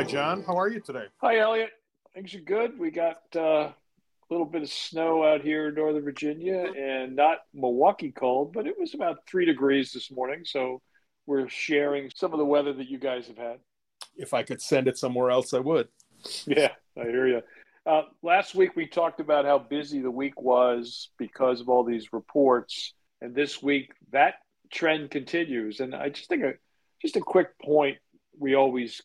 Hi, John. How are you today? Hi, Elliot. Things are good. We got uh, a little bit of snow out here in Northern Virginia and not Milwaukee cold, but it was about three degrees this morning. So we're sharing some of the weather that you guys have had. If I could send it somewhere else, I would. Yeah, I hear you. Uh, last week we talked about how busy the week was because of all these reports, and this week that trend continues. And I just think a, just a quick point we always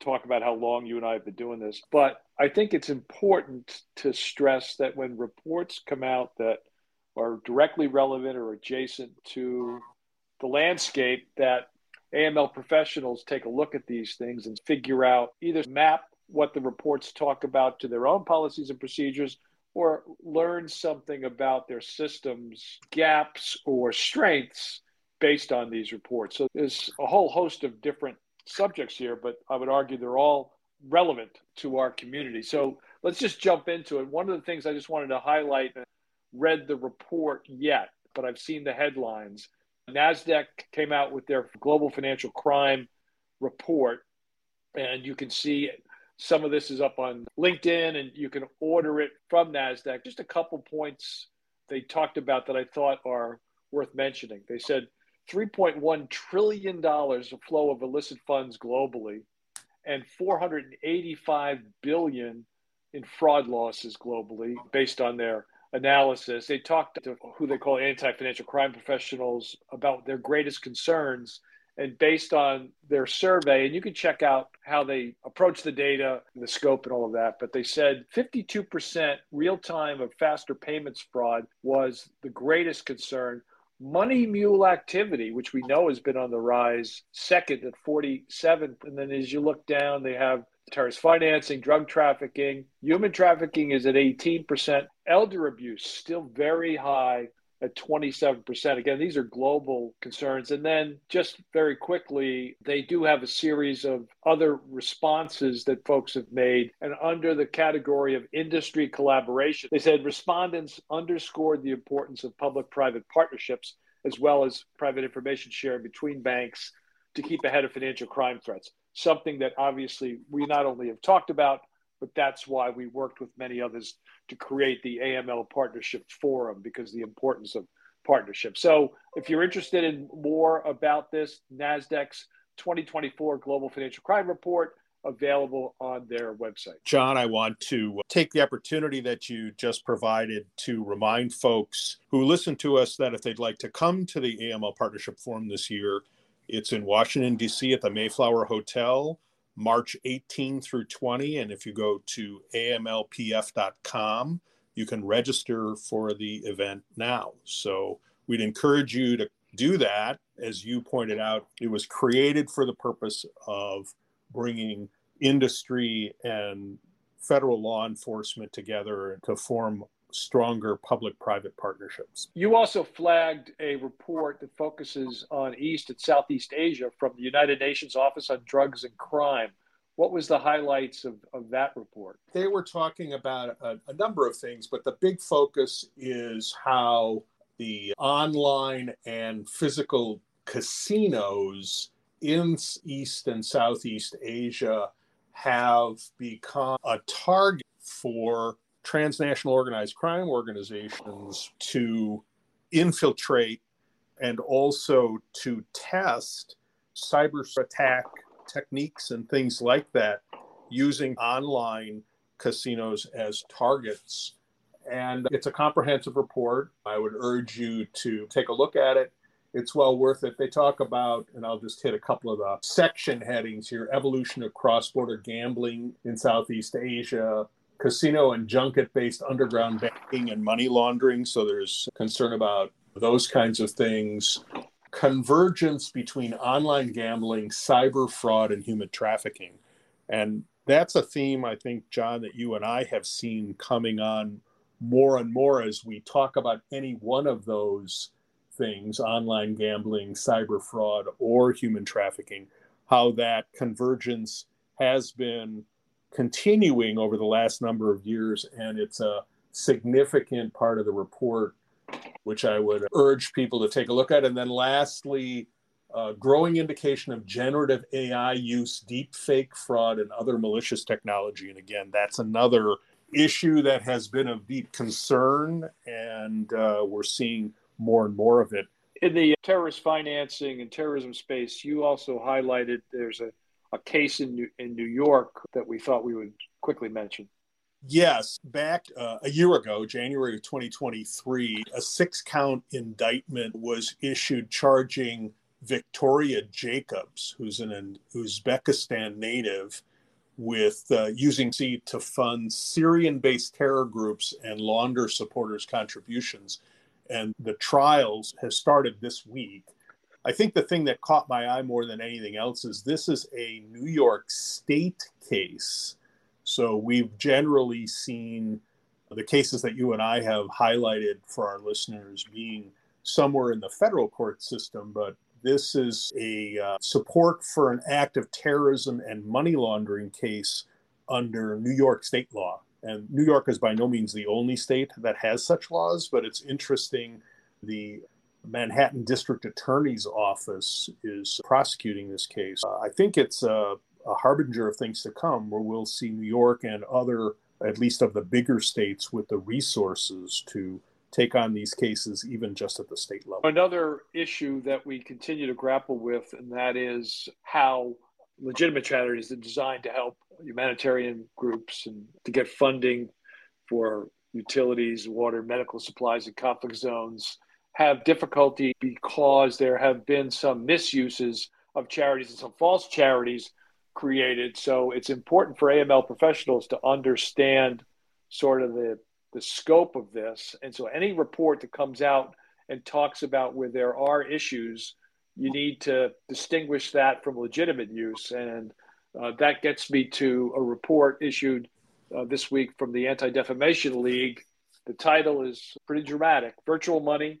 talk about how long you and I have been doing this, but I think it's important to stress that when reports come out that are directly relevant or adjacent to the landscape, that AML professionals take a look at these things and figure out either map what the reports talk about to their own policies and procedures or learn something about their systems gaps or strengths based on these reports. So there's a whole host of different subjects here, but I would argue they're all relevant to our community. So let's just jump into it. One of the things I just wanted to highlight, read the report yet, but I've seen the headlines. NASDAQ came out with their global financial crime report, and you can see some of this is up on LinkedIn and you can order it from NASDAQ. Just a couple points they talked about that I thought are worth mentioning. They said $3.1 trillion of flow of illicit funds globally and 485 billion in fraud losses globally based on their analysis. They talked to who they call anti-financial crime professionals about their greatest concerns and based on their survey and you can check out how they approach the data the scope and all of that but they said 52% real time of faster payments fraud was the greatest concern Money mule activity, which we know has been on the rise, second at 47th. And then as you look down, they have terrorist financing, drug trafficking, human trafficking is at 18%, elder abuse still very high at 27%. Again, these are global concerns. And then just very quickly, they do have a series of other responses that folks have made. And under the category of industry collaboration, they said respondents underscored the importance of public private partnerships as well as private information sharing between banks to keep ahead of financial crime threats. Something that obviously we not only have talked about, but that's why we worked with many others to create the AML Partnership Forum because the importance of partnership. So, if you're interested in more about this, NASDAQ's 2024 Global Financial Crime Report available on their website. John, I want to take the opportunity that you just provided to remind folks who listen to us that if they'd like to come to the AML Partnership Forum this year, it's in Washington, D.C. at the Mayflower Hotel. March 18 through 20. And if you go to amlpf.com, you can register for the event now. So we'd encourage you to do that. As you pointed out, it was created for the purpose of bringing industry and federal law enforcement together to form stronger public private partnerships. You also flagged a report that focuses on East and Southeast Asia from the United Nations Office on Drugs and Crime. What was the highlights of, of that report? They were talking about a, a number of things, but the big focus is how the online and physical casinos in East and Southeast Asia have become a target for transnational organized crime organizations to infiltrate and also to test cyber attack techniques and things like that using online casinos as targets. And it's a comprehensive report. I would urge you to take a look at it. It's well worth it. They talk about, and I'll just hit a couple of the section headings here evolution of cross border gambling in Southeast Asia, casino and junket based underground banking and money laundering. So there's concern about those kinds of things. Convergence between online gambling, cyber fraud, and human trafficking. And that's a theme I think, John, that you and I have seen coming on more and more as we talk about any one of those things online gambling, cyber fraud, or human trafficking how that convergence has been continuing over the last number of years, and it's a significant part of the report, which I would urge people to take a look at. And then, lastly, growing indication of generative AI use, deep fake fraud, and other malicious technology. And again, that's another issue that has been of deep concern, and uh, we're seeing more and more of it. In the terrorist financing and terrorism space, you also highlighted there's a, a case in New, in New York that we thought we would quickly mention. Yes, back uh, a year ago, January of 2023, a six count indictment was issued charging Victoria Jacobs, who's an Uzbekistan native, with uh, using C to fund Syrian based terror groups and launder supporters' contributions. And the trials have started this week. I think the thing that caught my eye more than anything else is this is a New York State case. So we've generally seen the cases that you and I have highlighted for our listeners being somewhere in the federal court system, but this is a uh, support for an act of terrorism and money laundering case under New York state law. And New York is by no means the only state that has such laws, but it's interesting. The Manhattan District Attorney's Office is prosecuting this case. Uh, I think it's a, a harbinger of things to come where we'll see New York and other, at least of the bigger states, with the resources to take on these cases, even just at the state level. Another issue that we continue to grapple with, and that is how legitimate charities are designed to help humanitarian groups and to get funding for utilities, water, medical supplies in conflict zones have difficulty because there have been some misuses of charities and some false charities created. So it's important for AML professionals to understand sort of the the scope of this. And so any report that comes out and talks about where there are issues, you need to distinguish that from legitimate use. And uh, that gets me to a report issued uh, this week from the Anti Defamation League. The title is pretty dramatic Virtual Money,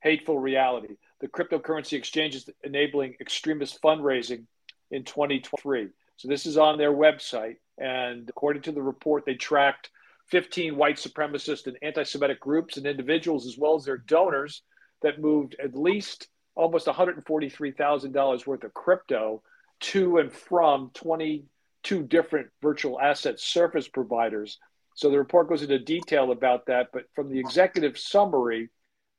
Hateful Reality. The cryptocurrency exchanges enabling extremist fundraising in 2023. So this is on their website. And according to the report, they tracked 15 white supremacist and anti Semitic groups and individuals, as well as their donors, that moved at least almost $143,000 worth of crypto to and from 22 different virtual asset service providers. So the report goes into detail about that. But from the executive summary,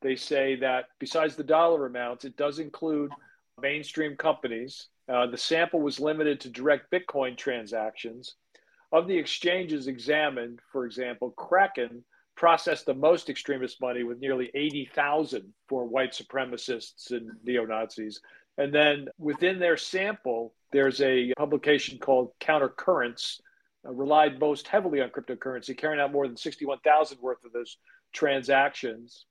they say that besides the dollar amounts, it does include mainstream companies. Uh, the sample was limited to direct Bitcoin transactions. Of the exchanges examined, for example, Kraken processed the most extremist money with nearly 80,000 for white supremacists and neo Nazis. And then within their sample, there's a publication called Countercurrents, uh, relied most heavily on cryptocurrency, carrying out more than 61,000 worth of those transactions.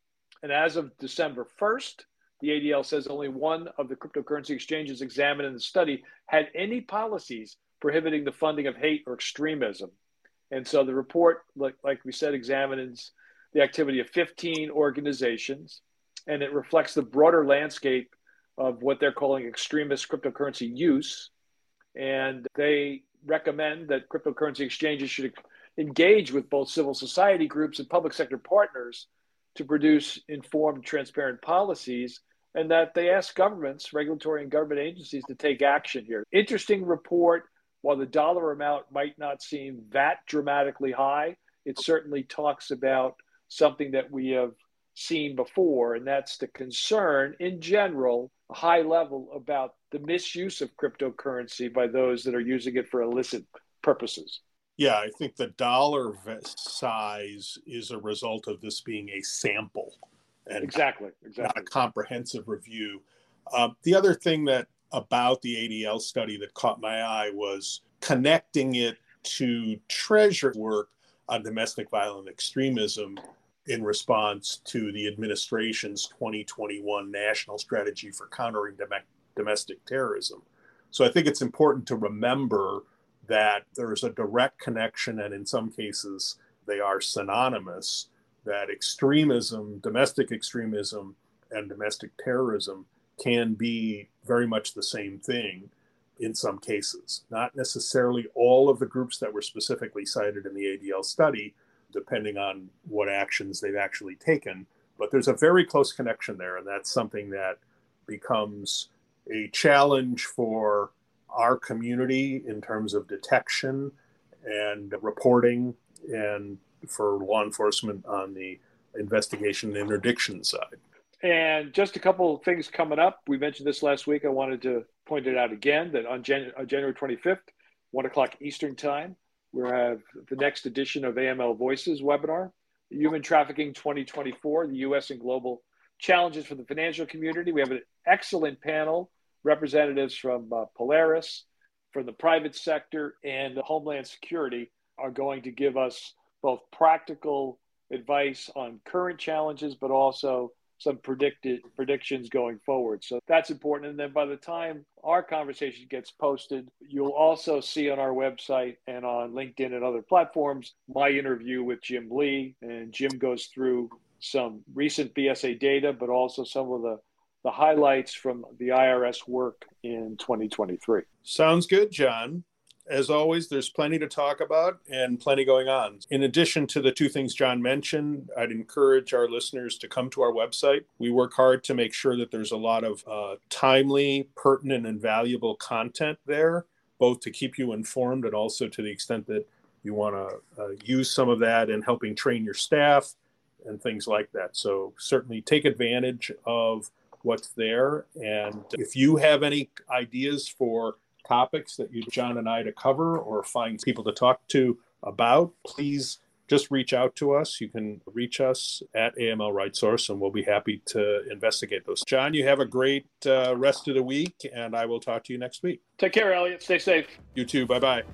And as of December 1st, the ADL says only one of the cryptocurrency exchanges examined in the study had any policies prohibiting the funding of hate or extremism. And so the report, like, like we said, examines the activity of 15 organizations, and it reflects the broader landscape of what they're calling extremist cryptocurrency use. And they recommend that cryptocurrency exchanges should engage with both civil society groups and public sector partners to produce informed, transparent policies, and that they ask governments, regulatory and government agencies to take action here. Interesting report while the dollar amount might not seem that dramatically high, it certainly talks about something that we have seen before, and that's the concern in general, a high level about the misuse of cryptocurrency by those that are using it for illicit purposes. Yeah, I think the dollar size is a result of this being a sample and exactly, exactly. not a comprehensive review. Uh, the other thing that about the ADL study that caught my eye was connecting it to Treasury work on domestic violent extremism in response to the administration's 2021 national strategy for countering dom- domestic terrorism. So I think it's important to remember that there's a direct connection, and in some cases, they are synonymous, that extremism, domestic extremism, and domestic terrorism can be very much the same thing in some cases. Not necessarily all of the groups that were specifically cited in the ADL study, depending on what actions they've actually taken. But there's a very close connection there, and that's something that becomes a challenge for our community in terms of detection and reporting and for law enforcement on the investigation and interdiction side. And just a couple of things coming up. We mentioned this last week. I wanted to point it out again that on, Jan- on January 25th, 1 o'clock Eastern Time, we have the next edition of AML Voices webinar, Human Trafficking 2024, the U.S. and Global Challenges for the Financial Community. We have an excellent panel, representatives from uh, Polaris, from the private sector, and Homeland Security are going to give us both practical advice on current challenges, but also some predicted predictions going forward. So that's important. And then by the time our conversation gets posted, you'll also see on our website and on LinkedIn and other platforms my interview with Jim Lee. And Jim goes through some recent BSA data, but also some of the the highlights from the IRS work in 2023. Sounds good, John as always, there's plenty to talk about and plenty going on. In addition to the two things John mentioned, I'd encourage our listeners to come to our website. We work hard to make sure that there's a lot of uh, timely, pertinent, and valuable content there, both to keep you informed and also to the extent that you want to uh, use some of that in helping train your staff and things like that. So, certainly take advantage of what's there. And if you have any ideas for topics that you, John, and I to cover or find people to talk to about, please just reach out to us. You can reach us at AML RightSource, and we'll be happy to investigate those. John, you have a great uh, rest of the week, and I will talk to you next week. Take care, Elliot. Stay safe. You too. Bye bye.